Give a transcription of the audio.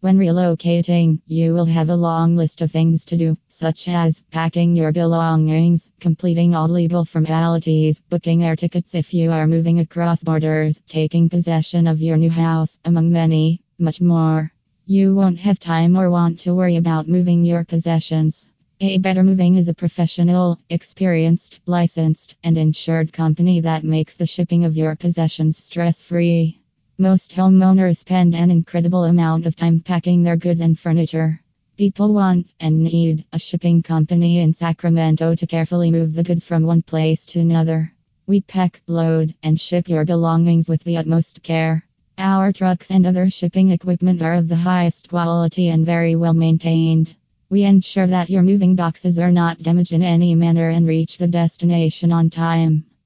When relocating, you will have a long list of things to do, such as packing your belongings, completing all legal formalities, booking air tickets if you are moving across borders, taking possession of your new house, among many, much more. You won't have time or want to worry about moving your possessions. A Better Moving is a professional, experienced, licensed, and insured company that makes the shipping of your possessions stress free. Most homeowners spend an incredible amount of time packing their goods and furniture. People want and need a shipping company in Sacramento to carefully move the goods from one place to another. We pack, load, and ship your belongings with the utmost care. Our trucks and other shipping equipment are of the highest quality and very well maintained. We ensure that your moving boxes are not damaged in any manner and reach the destination on time.